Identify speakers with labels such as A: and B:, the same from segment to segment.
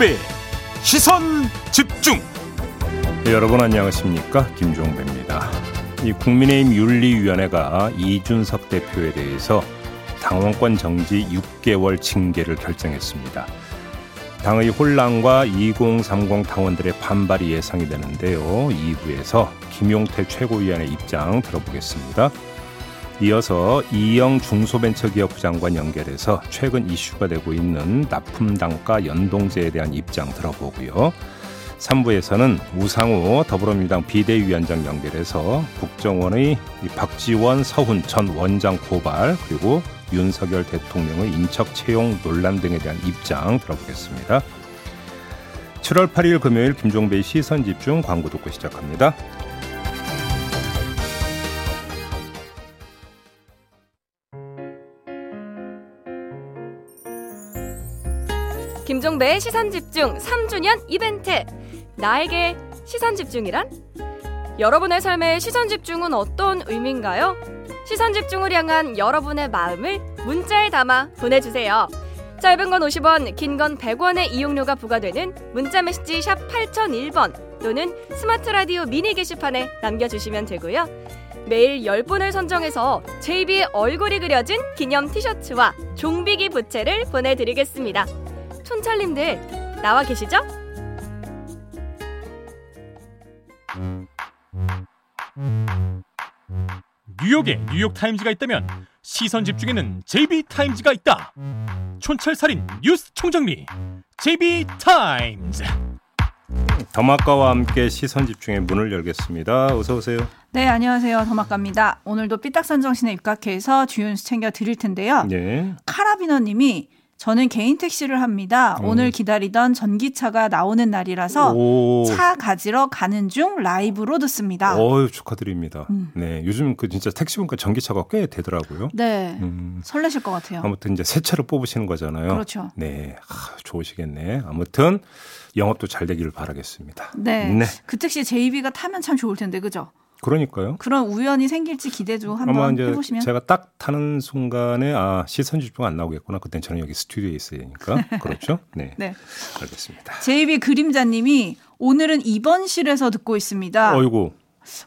A: 김종배 시선 집중
B: 네, 여러분 안녕하십니까 김종배입니다. 이 국민의힘 윤리위원회가 이준석 대표에 대해서 당원권 정지 6개월 징계를 결정했습니다. 당의 혼란과 2030 당원들의 반발이 예상이 되는데요. 2부에서 김용태 최고위원의 입장 들어보겠습니다. 이어서 이영 중소벤처기업부 장관 연결해서 최근 이슈가 되고 있는 납품 단가 연동제에 대한 입장 들어보고요. 3부에서는 우상호 더불어민주당 비대위원장 연결해서 국정원의 박지원 서훈 전 원장 고발 그리고 윤석열 대통령의 인척 채용 논란 등에 대한 입장 들어보겠습니다. 7월 8일 금요일 김종배의 시선 집중 광고 듣고 시작합니다.
C: 김종배의 시선 집중 3주년 이벤트. 나에게 시선 집중이란? 여러분의 삶의 시선 집중은 어떤 의미인가요? 시선 집중을 향한 여러분의 마음을 문자에 담아 보내주세요. 짧은 건 50원, 긴 건 100원의 이용료가 부과되는 문자 메시지 샵 8001번 또는 스마트 라디오 미니 게시판에 남겨주시면 되고요. 매일 10분을 선정해서 JB의 얼굴이 그려진 기념 티셔츠와 종비기 부채를 보내드리겠습니다. 촌철님들 나와 계시죠?
A: 뉴욕에 뉴욕 타임즈가 있다면 시선 집중에는 JB타임즈가 있다 촌철살인 뉴스 총정리 JB타임즈
B: 더마카와 함께 시선 집중의 문을 열겠습니다. 어서 오세요.
D: 네, 안녕하세요. 더마카입니다. 오늘도 삐딱선 정신에 입각해서 주요 뉴스 챙겨 드릴 텐데요.
B: 네.
D: 카라비너 님이 저는 개인 택시를 합니다.
B: 음.
D: 오늘 기다리던 전기차가 나오는 날이라서
B: 오.
D: 차 가지러 가는 중 라이브로 듣습니다.
B: 어유 축하드립니다.
D: 음.
B: 네, 요즘 그 진짜 택시 보니까 전기차가 꽤 되더라고요.
D: 네.
B: 음,
D: 설레실 것 같아요.
B: 아무튼 이제 새 차를 뽑으시는 거잖아요.
D: 그렇죠.
B: 네, 하, 좋으시겠네. 아무튼 영업도 잘 되기를 바라겠습니다.
D: 네.
B: 네.
D: 그 택시 JB가 타면 참 좋을 텐데, 그죠?
B: 그러니까요.
D: 그런 우연이 생길지 기대도 한번 해보시면.
B: 제가 딱 타는 순간에 아 시선 집중 안 나오겠구나. 그땐 저는 여기 스튜디오에 있어야 되니까 그렇죠. 네,
D: 네.
B: 알겠습니다.
D: JB 그림자님이 오늘은 입원 실에서 듣고 있습니다.
B: 어이구,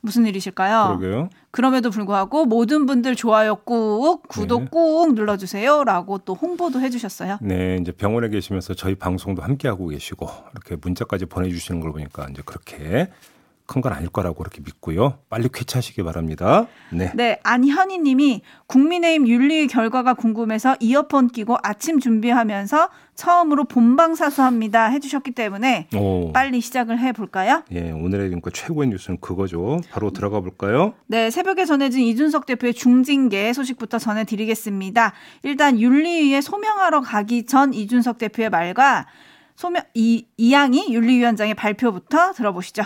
D: 무슨 일이실까요?
B: 그러게요.
D: 그럼에도 불구하고 모든 분들 좋아요 꾹 구독
B: 네.
D: 꾹 눌러주세요라고 또 홍보도 해주셨어요.
B: 네, 이제 병원에 계시면서 저희 방송도 함께 하고 계시고 이렇게 문자까지 보내주시는 걸 보니까 이제 그렇게 큰건 아닐 거라고 그렇게 믿고요. 빨리 쾌차하시기 바랍니다. 네.
D: 네, 안현희 님이 국민의힘 윤리 결과가 궁금해서 이어폰 끼고 아침 준비하면서 처음으로 본방사수합니다 해주셨기 때문에
B: 오.
D: 빨리 시작을 해볼까요?
B: 예, 오늘의 그러니까 최고의 뉴스는 그거죠. 바로 들어가 볼까요?
D: 네, 새벽에 전해진 이준석 대표의 중징계 소식부터 전해드리겠습니다. 일단 윤리위에 소명하러 가기 전 이준석 대표의 말과 소명 이 이양희 윤리위원장의 발표부터 들어보시죠.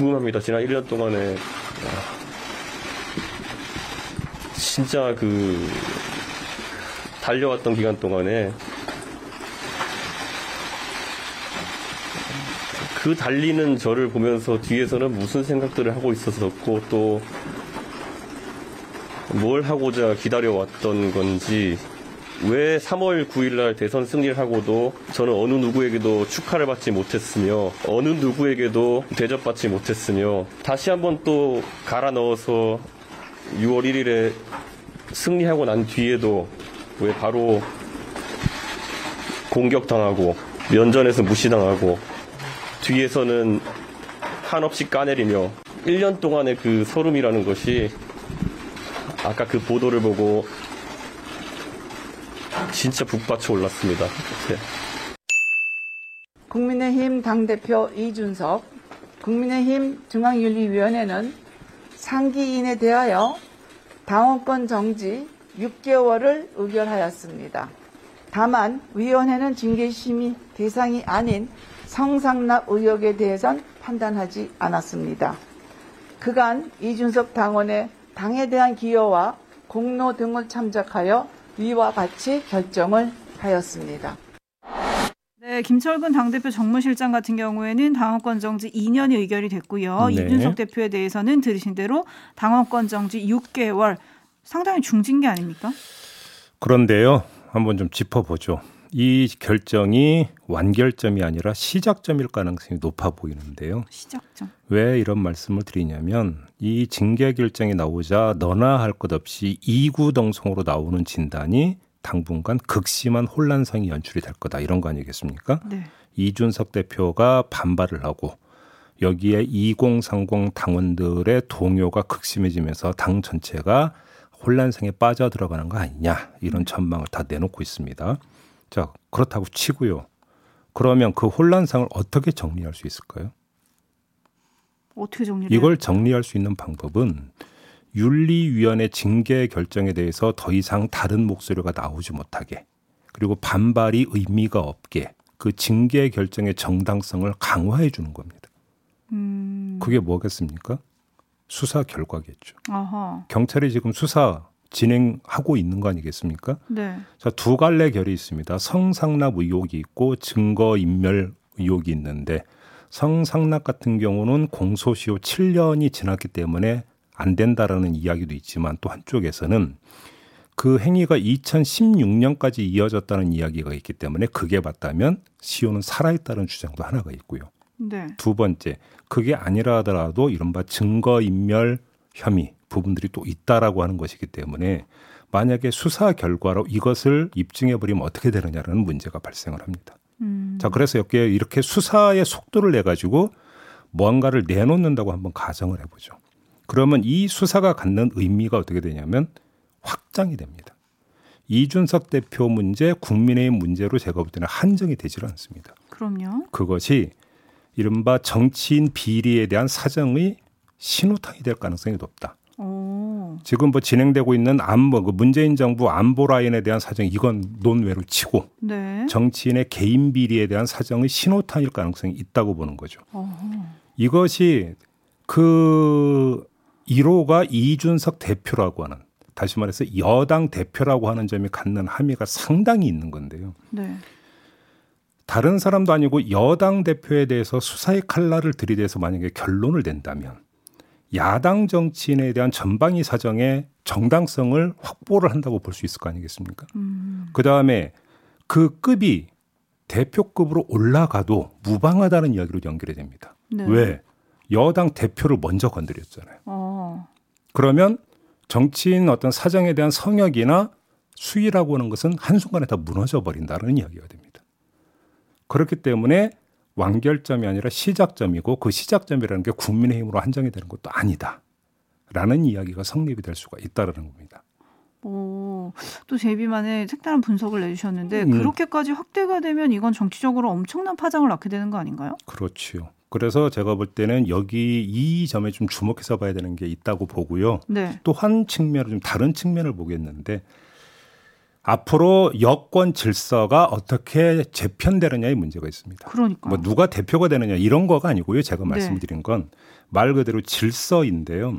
E: 궁금합니다. 지난 1년 동안에 진짜 그 달려왔던 기간 동안에 그 달리는 저를 보면서 뒤에서는 무슨 생각들을 하고 있었었고 또 뭘 하고자 기다려왔던 건지 왜 3월 9일날 대선 승리를 하고도 저는 어느 누구에게도 축하를 받지 못했으며 어느 누구에게도 대접받지 못했으며 다시 한번 또 갈아 넣어서 6월 1일에 승리하고 난 뒤에도 왜 바로 공격당하고 면전에서 무시당하고 뒤에서는 한없이 까내리며 1년 동안의 그 소름이라는 것이 아까 그 보도를 보고 진짜 북받쳐 올랐습니다. 네.
F: 국민의힘 당대표 이준석, 국민의힘 중앙윤리위원회는 상기인에 대하여 당원권 정지 6개월을 의결하였습니다. 다만 위원회는 징계심의 대상이 아닌 성상납 의혹에 대해선 판단하지 않았습니다. 그간 이준석 당원의 당에 대한 기여와 공로 등을 참작하여 위와 같이 결정을 하였습니다.
D: 네, 김철근 당대표 정무실장 같은 경우에는 당원권 정지 2년이 의결이 됐고요.
B: 네.
D: 이준석 대표에 대해서는 들으신 대로 당원권 정지 6개월 상당히 중징계 아닙니까?
B: 그런데요, 한번 좀 짚어보죠. 이 결정이 완결점이 아니라 시작점일 가능성이 높아 보이는데요.
D: 시작점.
B: 왜 이런 말씀을 드리냐면 이 징계 결정이 나오자 너나 할 것 없이 이구동성으로 나오는 진단이 당분간 극심한 혼란상이 연출이 될 거다 이런 거 아니겠습니까?
D: 네.
B: 이준석 대표가 반발을 하고 여기에 2030 당원들의 동요가 극심해지면서 당 전체가 혼란상에 빠져 들어가는 거 아니냐 이런 전망을 다 내놓고 있습니다. 자 그렇다고 치고요. 그러면 그 혼란상을 어떻게 정리할 수 있을까요?
D: 어떻게 정리를
B: 이걸 정리할 수 있는 방법은 윤리위원회 징계 결정에 대해서 더 이상 다른 목소리가 나오지 못하게 그리고 반발이 의미가 없게 그 징계 결정의 정당성을 강화해 주는 겁니다.
D: 음.
B: 그게 뭐겠습니까? 수사 결과겠죠.
D: 아하.
B: 경찰이 지금 수사 진행하고 있는 거 아니겠습니까?
D: 네.
B: 자, 두 갈래 결이 있습니다. 성상납 의혹이 있고 증거 인멸 의혹이 있는데 성상납 같은 경우는 공소시효 7년이 지났기 때문에 안 된다라는 이야기도 있지만 또 한쪽에서는 그 행위가 2016년까지 이어졌다는 이야기가 있기 때문에 그게 맞다면 시효는 살아있다는 주장도 하나가 있고요.
D: 네.
B: 두 번째, 그게 아니라 하더라도 이른바 증거인멸 혐의 부분들이 또 있다라고 하는 것이기 때문에 만약에 수사 결과로 이것을 입증해 버리면 어떻게 되느냐라는 문제가 발생을 합니다.
D: 음.
B: 자, 그래서 여기에 이렇게 수사의 속도를 내 가지고 뭔가를 내놓는다고 한번 가정을 해보죠. 그러면 이 수사가 갖는 의미가 어떻게 되냐면 확장이 됩니다. 이준석 대표 문제, 국민의힘 문제로 제가 볼 때는 한정이 되질 않습니다.
D: 그럼요.
B: 그것이 이른바 정치인 비리에 대한 사정의 신호탄이 될 가능성이 높다.
D: 오.
B: 지금 뭐 진행되고 있는 안보, 그 문재인 정부 안보 라인에 대한 사정 이건 논외로 치고
D: 네.
B: 정치인의 개인 비리에 대한 사정의 신호탄일 가능성이 있다고 보는 거죠.
D: 어허.
B: 이것이 그 1호가 이준석 대표라고 하는 다시 말해서 여당 대표라고 하는 점이 갖는 함의가 상당히 있는 건데요.
D: 네.
B: 다른 사람도 아니고 여당 대표에 대해서 수사의 칼날을 들이대서 만약에 결론을 낸다면 야당 정치인에 대한 전방위 사정의 정당성을 확보를 한다고 볼 수 있을 거 아니겠습니까?
D: 음.
B: 그 다음에 그 급이 대표급으로 올라가도 무방하다는 이야기로 연결이 됩니다.
D: 네.
B: 왜? 여당 대표를 먼저 건드렸잖아요.
D: 어.
B: 그러면 정치인 어떤 사정에 대한 성역이나 수위라고 하는 것은 한순간에 다 무너져 버린다는 이야기가 됩니다. 그렇기 때문에 완결점이 아니라 시작점이고 그 시작점이라는 게 국민의힘으로 한정이 되는 것도 아니다. 라는 이야기가 성립이 될 수가 있다라는 겁니다.
D: 오, 또 제비만의 색다른 분석을 내주셨는데
B: 음.
D: 그렇게까지 확대가 되면 이건 정치적으로 엄청난 파장을 낳게 되는 거 아닌가요?
B: 그렇지요. 그래서 제가 볼 때는 여기 이 점에 좀 주목해서 봐야 되는 게 있다고 보고요.
D: 네.
B: 또한 측면을 좀 다른 측면을 보겠는데 앞으로 여권 질서가 어떻게 재편되느냐의 문제가 있습니다.
D: 그러니까.
B: 뭐 누가 대표가 되느냐 이런 거가 아니고요. 제가
D: 네.
B: 말씀드린 건 말 그대로 질서인데요.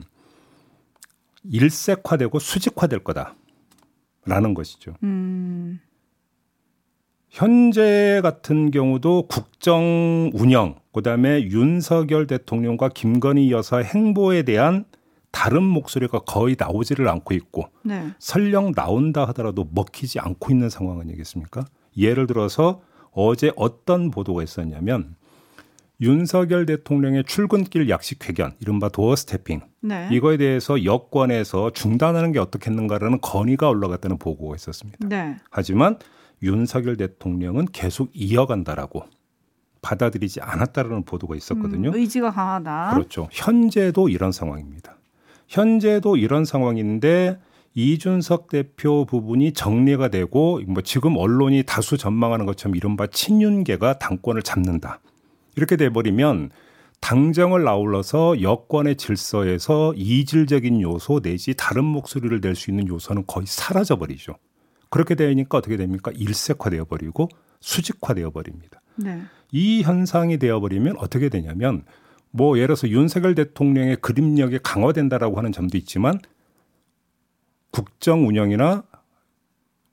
B: 일색화되고 수직화될 거다라는 것이죠.
D: 음.
B: 현재 같은 경우도 국정 운영, 그다음에 윤석열 대통령과 김건희 여사 행보에 대한 다른 목소리가 거의 나오지를 않고 있고
D: 네.
B: 설령 나온다 하더라도 먹히지 않고 있는 상황 아니겠습니까? 예를 들어서 어제 어떤 보도가 있었냐면 윤석열 대통령의 출근길 약식 회견, 이른바 도어 스태핑
D: 네.
B: 이거에 대해서 여권에서 중단하는 게 어떻겠는가라는 건의가 올라갔다는 보고가 있었습니다.
D: 네.
B: 하지만 윤석열 대통령은 계속 이어간다라고 받아들이지 않았다라는 보도가 있었거든요.
D: 음, 의지가 강하다.
B: 그렇죠. 현재도 이런 상황입니다. 현재도 이런 상황인데 이준석 대표 부분이 정리가 되고 뭐 지금 언론이 다수 전망하는 것처럼 이른바 친윤계가 당권을 잡는다. 이렇게 돼 버리면 당정을 아울러서 여권의 질서에서 이질적인 요소 내지 다른 목소리를 낼 수 있는 요소는 거의 사라져 버리죠. 그렇게 되니까 어떻게 됩니까? 일색화되어 버리고 수직화되어 버립니다.
D: 네.
B: 이 현상이 되어 버리면 어떻게 되냐면 뭐 예를 들어서 윤석열 대통령의 그림력이 강화된다라고 하는 점도 있지만 국정 운영이나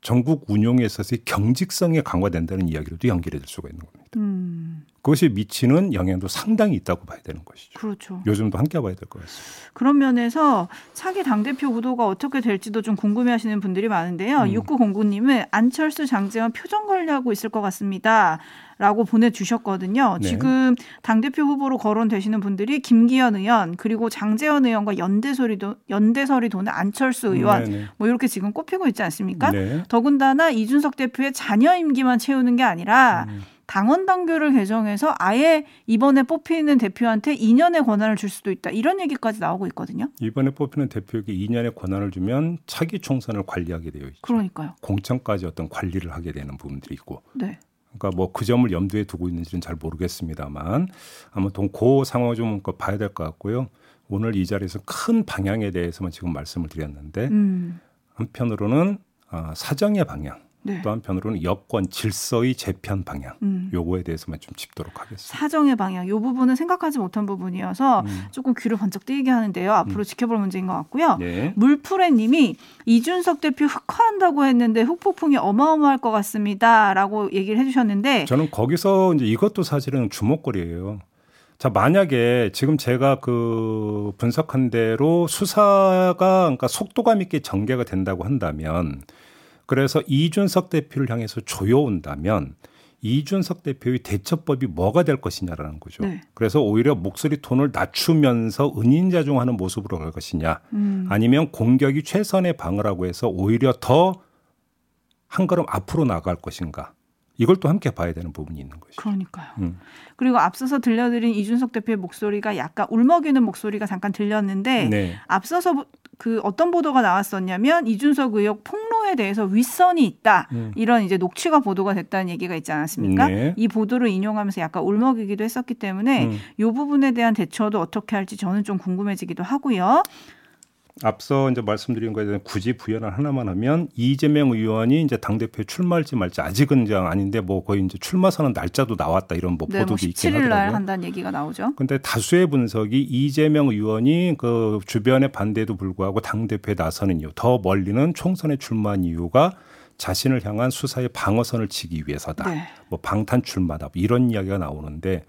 B: 전국 운용에 있어서의 경직성이 강화된다는 이야기로도 연결이 될 수가 있는 겁니다.
D: 음.
B: 그것이 미치는 영향도 상당히 있다고 봐야 되는 것이죠.
D: 그렇죠.
B: 요즘도 함께 봐야 될 것 같습니다.
D: 그런 면에서 차기 당대표 구도가 어떻게 될지도 좀 궁금해 하시는 분들이 많은데요.
B: 음.
D: 6909님은 안철수, 장재원 표정 관리하고 있을 것 같습니다. 라고 보내주셨거든요.
B: 네.
D: 지금 당대표 후보로 거론되시는 분들이 김기현 의원, 그리고 장재원 의원과 연대설이, 도, 연대설이 도는 안철수 의원,
B: 네, 네.
D: 뭐 이렇게 지금 꼽히고 있지 않습니까?
B: 네.
D: 더군다나 이준석 대표의 자녀 임기만 채우는 게 아니라
B: 음.
D: 당원 당규를 개정해서 아예 이번에 뽑히는 대표한테 2년의 권한을 줄 수도 있다. 이런 얘기까지 나오고 있거든요.
B: 이번에 뽑히는 대표에게 2년의 권한을 주면 차기 총선을 관리하게 되어 있죠.
D: 그러니까요.
B: 공천까지 어떤 관리를 하게 되는 부분들이 있고
D: 네.
B: 그러니까 뭐 그 점을 염두에 두고 있는지는 잘 모르겠습니다만 아무튼 그 상황을 좀 봐야 될 것 같고요. 오늘 이 자리에서 큰 방향에 대해서만 지금 말씀을 드렸는데
D: 음.
B: 한편으로는 아, 사정의 방향,
D: 네.
B: 또 한편으로는 여권 질서의 재편 방향,
D: 음.
B: 요거에 대해서만 좀 짚도록 하겠습니다.
D: 사정의 방향, 이 부분은 생각하지 못한 부분이어서
B: 음.
D: 조금 귀를 번쩍 뜨이게 하는데요. 앞으로 지켜볼 문제인 것 같고요.
B: 네.
D: 물프레님이 이준석 대표 흑화한다고 했는데 흑폭풍이 어마어마할 것 같습니다.라고 얘기를 해주셨는데
B: 저는 거기서 이제 이것도 사실은 주목거리예요. 자, 만약에 지금 제가 그 분석한 대로 수사가 그러니까 속도감 있게 전개가 된다고 한다면 그래서 이준석 대표를 향해서 조여온다면 이준석 대표의 대처법이 뭐가 될 것이냐라는 거죠.
D: 네.
B: 그래서 오히려 목소리 톤을 낮추면서 은인자중하는 모습으로 갈 것이냐
D: 음,
B: 아니면 공격이 최선의 방어라고 해서 오히려 더 한 걸음 앞으로 나갈 것인가 이걸 또 함께 봐야 되는 부분이 있는 것이죠.
D: 그러니까요.
B: 음.
D: 그리고 앞서서 들려드린 이준석 대표의 목소리가 약간 울먹이는 목소리가 잠깐 들렸는데
B: 네.
D: 앞서서 보- 그 어떤 보도가 나왔었냐면 이준석 의혹 폭로에 대해서 윗선이 있다
B: 음.
D: 이런 이제 녹취가 보도가 됐다는 얘기가 있지 않았습니까?
B: 네.
D: 이 보도를 인용하면서 약간 울먹이기도 했었기 때문에
B: 음.
D: 이 부분에 대한 대처도 어떻게 할지 저는 좀 궁금해지기도 하고요.
B: 앞서 이제 말씀드린 거에 대해서 굳이 부연을 하나만 하면 이재명 의원이 이제 당 대표에 출마할지 말지 아직은 이제 아닌데 뭐 거의 이제 출마 선언 날짜도 나왔다 이런 뭐
D: 네, 뭐
B: 보도도 있긴
D: 17일 날
B: 하더라고요.
D: 한다는 얘기가 나오죠.
B: 근데 다수의 분석이 이재명 의원이 그 주변의 반대에도 불구하고 당 대표에 나서는 이유, 더 멀리는 총선에 출마한 이유가 자신을 향한 수사의 방어선을 치기 위해서다.
D: 네.
B: 뭐 방탄 출마다 뭐 이런 이야기가 나오는데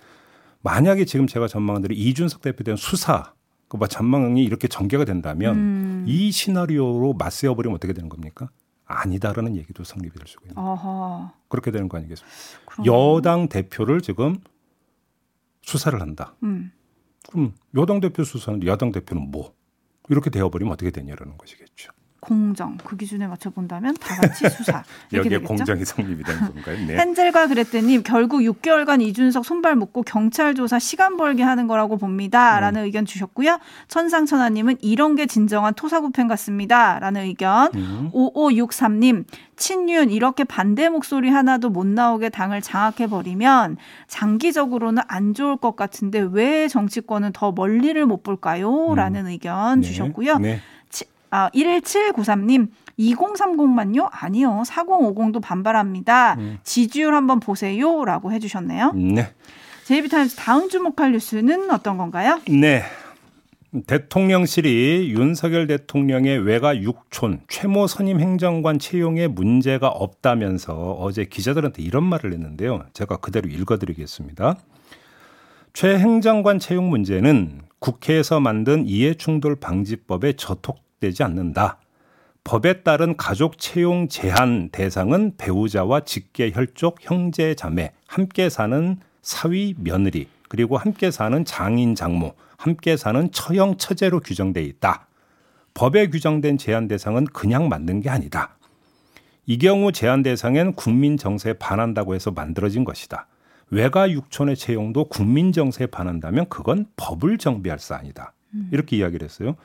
B: 만약에 지금 제가 전망한 대로 이준석 대표에 대한 수사 그뭐 전망이 이렇게 전개가 된다면
D: 음.
B: 이 시나리오로 맞세워 버리면 어떻게 되는 겁니까? 아니다라는 얘기도 성립이 될 수가 있는.
D: 어허.
B: 그렇게 되는 거 아니겠습니까?
D: 그러네요.
B: 여당 대표를 지금 수사를 한다.
D: 음.
B: 그럼 여당 대표 수사는 여당 대표는 뭐 이렇게 되어버리면 어떻게 되냐라는 것이겠죠.
D: 공정 그 기준에 맞춰 본다면 다 같이 수사
B: 여기에
D: 되겠죠.
B: 공정이 성립이 되는 건가요? 네.
D: 헨젤과 그랬더니 결국 6개월간 이준석 손발 묶고 경찰 조사 시간 벌게 하는 거라고
B: 음.
D: 봅니다라는 의견 주셨고요. 천상천하님은 이런 게 진정한 토사구팽 같습니다라는 의견.
B: 음.
D: 5563님 친윤 이렇게 반대 목소리 하나도 못 나오게 당을 장악해 버리면 장기적으로는 안 좋을 것 같은데 왜 정치권은 더 멀리를 못 볼까요?라는 의견
B: 네.
D: 주셨고요.
B: 네.
D: 치- 아, 1793님, 2030만요? 아니요. 4050도 반발합니다.
B: 음.
D: 지지율 한번 보세요. 라고 해주셨네요.
B: 네.
D: 제이비타임즈 다음 주목할 뉴스는 어떤 건가요?
B: 네. 대통령실이 윤석열 대통령의 외가 육촌 최모 선임 행정관 채용에 문제가 없다면서 어제 기자들한테 이런 말을 했는데요. 제가 그대로 읽어드리겠습니다. 최 행정관 채용 문제는 국회에서 만든 이해충돌 방지법에 저촉 되지 않는다. 법에 따른 가족 채용 제한 대상은 배우자와 직계 혈족 형제 자매, 함께 사는 사위 며느리, 그리고 함께 사는 장인 장모, 함께 사는 처형 처제로 규정돼 있다. 법에 규정된 제한 대상은 그냥 만든 게 아니다. 이 경우 제한 대상엔 국민 정세에 반한다고 해서 만들어진 것이다. 외가 육촌의 채용도 국민 정세에 반한다면 그건 법을 정비할 사안이다. 이렇게 이야기를 했어요.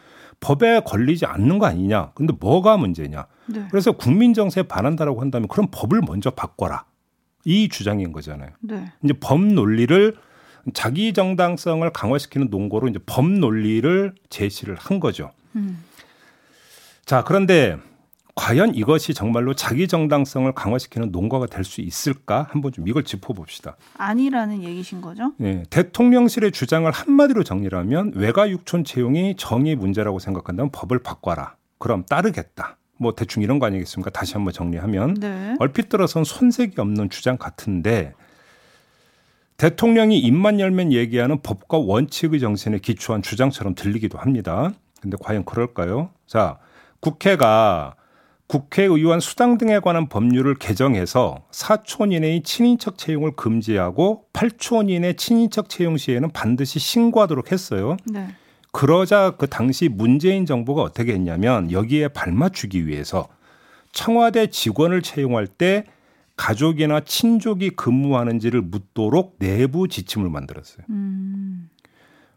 B: 법에 걸리지 않는 거 아니냐. 근데 뭐가 문제냐.
D: 네.
B: 그래서 국민 정세에 반한다라고 한다면 그럼 법을 먼저 바꿔라. 이 주장인 거잖아요.
D: 네.
B: 이제 법 논리를 자기 정당성을 강화시키는 논거로 이제 법 논리를 제시를 한 거죠.
D: 음.
B: 자, 그런데 과연 이것이 정말로 자기 정당성을 강화시키는 논거가 될 수 있을까? 한번 좀 이걸 짚어봅시다.
D: 아니라는 얘기신 거죠?
B: 네, 대통령실의 주장을 한마디로 정리하면 외가 육촌 채용이 정의 문제라고 생각한다면 법을 바꿔라. 그럼 따르겠다. 뭐 대충 이런 거 아니겠습니까? 다시 한번 정리하면
D: 네.
B: 얼핏 들어선 손색이 없는 주장 같은데 대통령이 입만 열면 얘기하는 법과 원칙의 정신에 기초한 주장처럼 들리기도 합니다. 근데 과연 그럴까요? 자, 국회가 국회의원 수당 등에 관한 법률을 개정해서 4촌 이내의 친인척 채용을 금지하고 8촌 이내 친인척 채용 시에는 반드시 신고하도록 했어요.
D: 네.
B: 그러자 그 당시 문재인 정부가 어떻게 했냐면 여기에 발맞추기 위해서 청와대 직원을 채용할 때 가족이나 친족이 근무하는지를 묻도록 내부 지침을 만들었어요.
D: 음.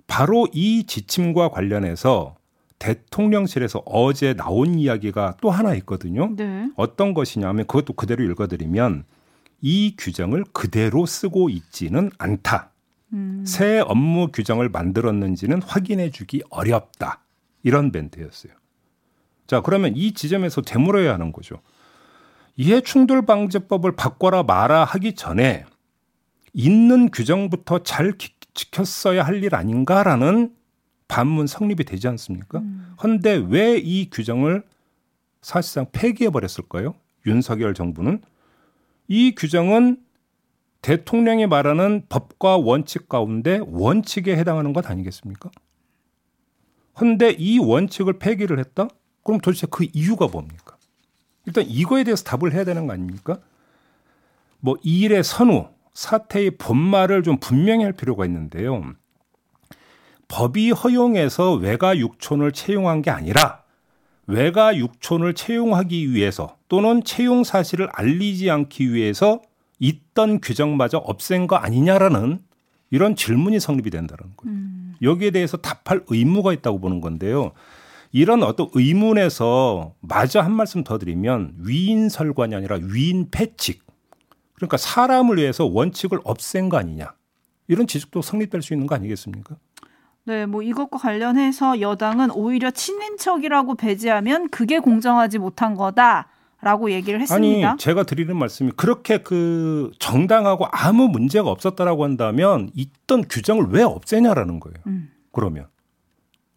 B: 바로 이 지침과 관련해서 대통령실에서 어제 나온 이야기가 또 하나 있거든요.
D: 네.
B: 어떤 것이냐면 그것도 그대로 읽어드리면 이 규정을 그대로 쓰고 있지는 않다.
D: 음.
B: 새 업무 규정을 만들었는지는 확인해 주기 어렵다. 이런 멘트였어요. 자, 그러면 이 지점에서 되물어야 하는 거죠. 이해충돌방지법을 바꿔라 마라 하기 전에 있는 규정부터 잘 기- 지켰어야 할 일 아닌가라는 반문 성립이 되지 않습니까? 헌데 왜이 규정을 사실상 폐기해 버렸을까요? 윤석열 정부는 이 규정은 대통령이 말하는 법과 원칙 가운데 원칙에 해당하는 것 아니겠습니까? 헌데 이 원칙을 폐기를 했다? 그럼 도대체 그 이유가 뭡니까? 일단 이거에 대해서 답을 해야 되는 거 아닙니까? 뭐 이 일의 선후, 사태의 본말을 좀 분명히 할 필요가 있는데요. 법이 허용해서 외가 육촌을 채용한 게 아니라 외가 육촌을 채용하기 위해서 또는 채용 사실을 알리지 않기 위해서 있던 규정마저 없앤 거 아니냐라는 이런 질문이 성립이 된다는 거예요. 여기에 대해서 답할 의무가 있다고 보는 건데요. 이런 어떤 의문에서 마저 한 말씀 더 드리면 위인설관이 아니라 위인 패칙. 그러니까 사람을 위해서 원칙을 없앤 거 아니냐. 이런 지적도 성립될 수 있는 거 아니겠습니까?
D: 네, 뭐 이것과 관련해서 여당은 오히려 친인척이라고 배제하면 그게 공정하지 못한 거다 라고 얘기를 했습니다.
B: 아니 제가 드리는 말씀이 그렇게 그 정당하고 아무 문제가 없었다라고 한다면 있던 규정을 왜 없애냐라는 거예요.
D: 음.
B: 그러면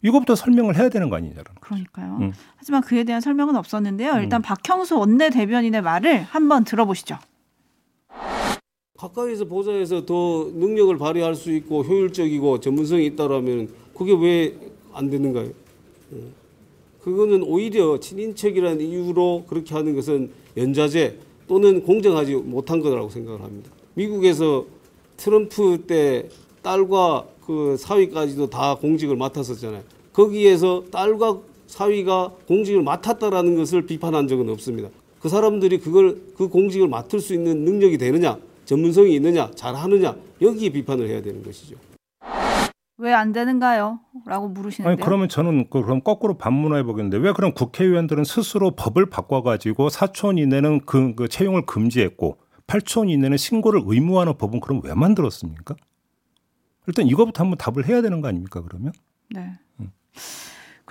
B: 이것부터 설명을 해야 되는 거 아니냐라는 거예요.
D: 그러니까요.
B: 음.
D: 하지만 그에 대한 설명은 없었는데요. 일단 박형수 원내 대변인의 말을 한번 들어보시죠.
G: 가까이서 보좌해서 더 능력을 발휘할 수 있고 효율적이고 전문성이 있다라면 그게 왜 안 되는가요? 예. 그거는 오히려 친인척이라는 이유로 그렇게 하는 것은 연좌제 또는 공정하지 못한 거라고 생각을 합니다. 미국에서 트럼프 때 딸과 그 사위까지도 다 공직을 맡았었잖아요. 거기에서 딸과 사위가 공직을 맡았다라는 것을 비판한 적은 없습니다. 그 사람들이 그걸 그 공직을 맡을 수 있는 능력이 되느냐, 전문성이 있느냐, 잘하느냐 여기에 비판을 해야 되는 것이죠.
D: 왜 안 되는가요? 라고 물으시는데요.
B: 아니 그러면 저는 그- 그럼 거꾸로 반문해 보겠는데 왜 그럼 국회의원들은 스스로 법을 바꿔가지고 4촌 이내는 그, 그 채용을 금지했고 8촌 이내는 신고를 의무화하는 법은 그럼 왜 만들었습니까? 일단 이거부터 한번 답을 해야 되는 거 아닙니까 그러면?
D: 네.
B: 음.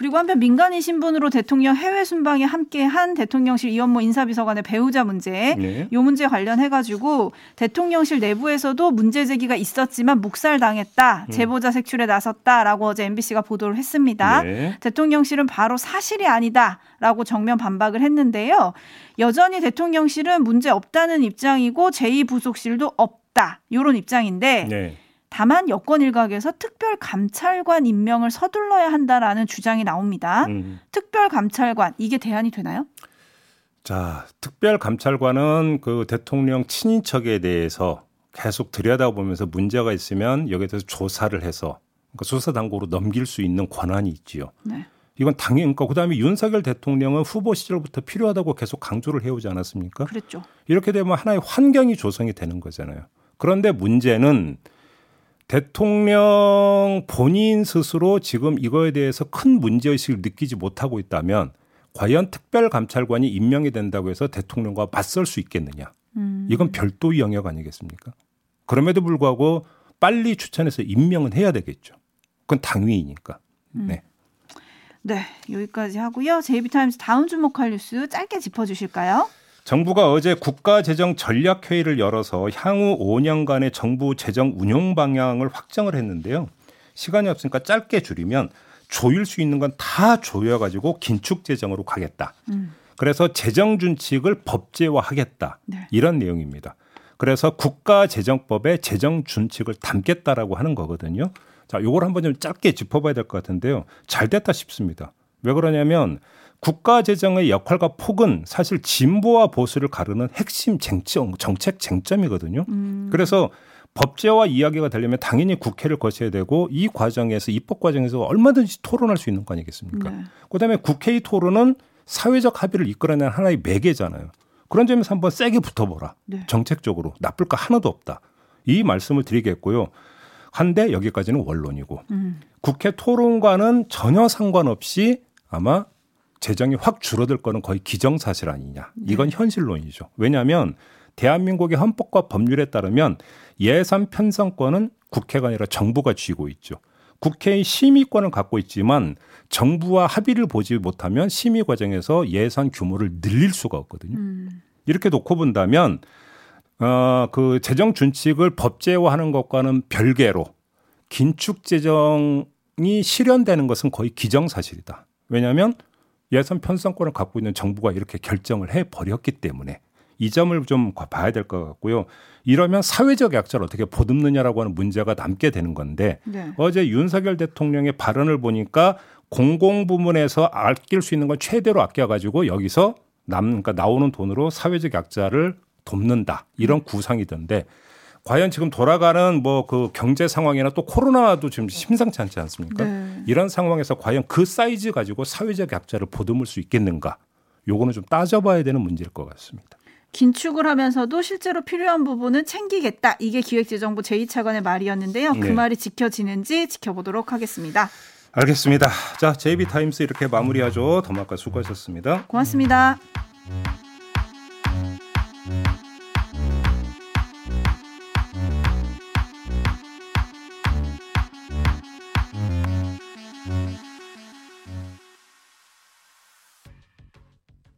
D: 그리고 한편 민간인 신분으로 대통령 해외 순방에 함께한 대통령실 이원모 인사비서관의 배우자 문제,
B: 네.
D: 요 문제 관련해 가지고 대통령실 내부에서도 문제 제기가 있었지만 묵살당했다,
B: 음.
D: 제보자 색출에 나섰다라고 어제 MBC가 보도를 했습니다.
B: 네.
D: 대통령실은 바로 사실이 아니다라고 정면 반박을 했는데요. 여전히 대통령실은 문제 없다는 입장이고 제2부속실도 없다 이런 입장인데
B: 네.
D: 다만 여권 일각에서 특별 감찰관 임명을 서둘러야 한다라는 주장이 나옵니다.
B: 음.
D: 특별 감찰관 이게 대안이 되나요?
B: 자, 특별 감찰관은 그 대통령 친인척에 대해서 계속 들여다보면서 문제가 있으면 여기에 대해서 조사를 해서 그러니까 수사 당국으로 넘길 수 있는 권한이 있지요.
D: 네.
B: 이건 당연히 그러니까 그다음에 윤석열 대통령은 후보 시절부터 필요하다고 계속 강조를 해오지 않았습니까?
D: 그랬죠.
B: 이렇게 되면 하나의 환경이 조성이 되는 거잖아요. 그런데 문제는 대통령 본인 스스로 지금 이거에 대해서 큰 문제의식을 느끼지 못하고 있다면 과연 특별감찰관이 임명이 된다고 해서 대통령과 맞설 수 있겠느냐.
D: 음.
B: 이건 별도의 영역 아니겠습니까? 그럼에도 불구하고 빨리 추천해서 임명은 해야 되겠죠. 그건 당위이니까. 네.
D: 네, 여기까지 하고요. 제이비타임즈 다음 주목할 뉴스 짧게 짚어주실까요?
B: 정부가 어제 국가재정전략회의를 열어서 향후 5년간의 정부 재정 운용 방향을 확정을 했는데요. 시간이 없으니까 짧게 줄이면 조일 수 있는 건 다 조여가지고 긴축 재정으로 가겠다.
D: 음.
B: 그래서 재정 준칙을 법제화하겠다.
D: 네.
B: 이런 내용입니다. 그래서 국가재정법에 재정 준칙을 담겠다라고 하는 거거든요. 자, 요걸 한번 좀 짧게 짚어봐야 될 것 같은데요. 잘 됐다 싶습니다. 왜 그러냐면 국가 재정의 역할과 폭은 사실 진보와 보수를 가르는 핵심 쟁점, 정책 쟁점이거든요. 음. 그래서 법제화 이야기가 되려면 당연히 국회를 거쳐야 되고 이 과정에서 입법 과정에서 얼마든지 토론할 수 있는 거 아니겠습니까? 네. 그다음에 국회의 토론은 사회적 합의를 이끌어내는 하나의 매개잖아요. 그런 점에서 한번 세게 붙어보라. 네. 정책적으로 나쁠 거 하나도 없다. 이 말씀을 드리겠고요. 한데 여기까지는 원론이고 음. 국회 토론과는 전혀 상관없이 아마 재정이 확 줄어들 거는 거의 기정사실 아니냐. 이건 네. 현실론이죠. 왜냐하면 대한민국의 헌법과 법률에 따르면 예산 편성권은 국회가 아니라 정부가 쥐고 있죠. 국회의 심의권을 갖고 있지만 정부와 합의를 보지 못하면 심의 과정에서 예산 규모를 늘릴 수가 없거든요. 음. 이렇게 놓고 본다면 어, 그 재정 준칙을 법제화하는 것과는 별개로 긴축 재정이 실현되는 것은 거의 기정사실이다. 왜냐하면 예산 편성권을 갖고 있는 정부가 이렇게 결정을 해 버렸기 때문에 이 점을 좀 봐야 될 것 같고요. 이러면 사회적 약자를 어떻게 보듬느냐라고 하는 문제가 남게 되는 건데 네. 어제 윤석열 대통령의 발언을 보니까 공공 부문에서 아낄 수 있는 건 최대로 아껴가지고 여기서 남 그러니까 나오는 돈으로 사회적 약자를 돕는다 이런 구상이던데 과연 지금 돌아가는 뭐 그 경제 상황이나 또 코로나도 지금 심상치 않지 않습니까? 네. 이런 상황에서 과연 그 사이즈 가지고 사회적 약자를 보듬을 수 있겠는가? 요거는 좀 따져봐야 되는 문제일 것 같습니다.
D: 긴축을 하면서도 실제로 필요한 부분은 챙기겠다. 이게 기획재정부 제2차관의 말이었는데요. 그 네. 말이 지켜지는지 지켜보도록 하겠습니다.
B: 알겠습니다. 자, JB타임스 이렇게 마무리하죠. 더마카 수고하셨습니다.
D: 고맙습니다. 음.